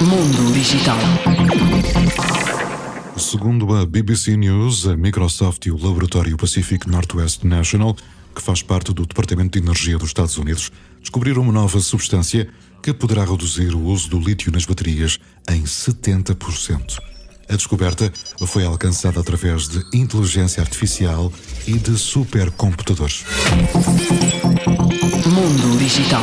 Mundo Digital. Segundo a BBC News, a Microsoft e o Laboratório Pacific Northwest National, que faz parte do Departamento de Energia dos Estados Unidos, descobriram uma nova substância que poderá reduzir o uso do lítio nas baterias em 70%. A descoberta foi alcançada através de inteligência artificial e de supercomputadores. Mundo Digital.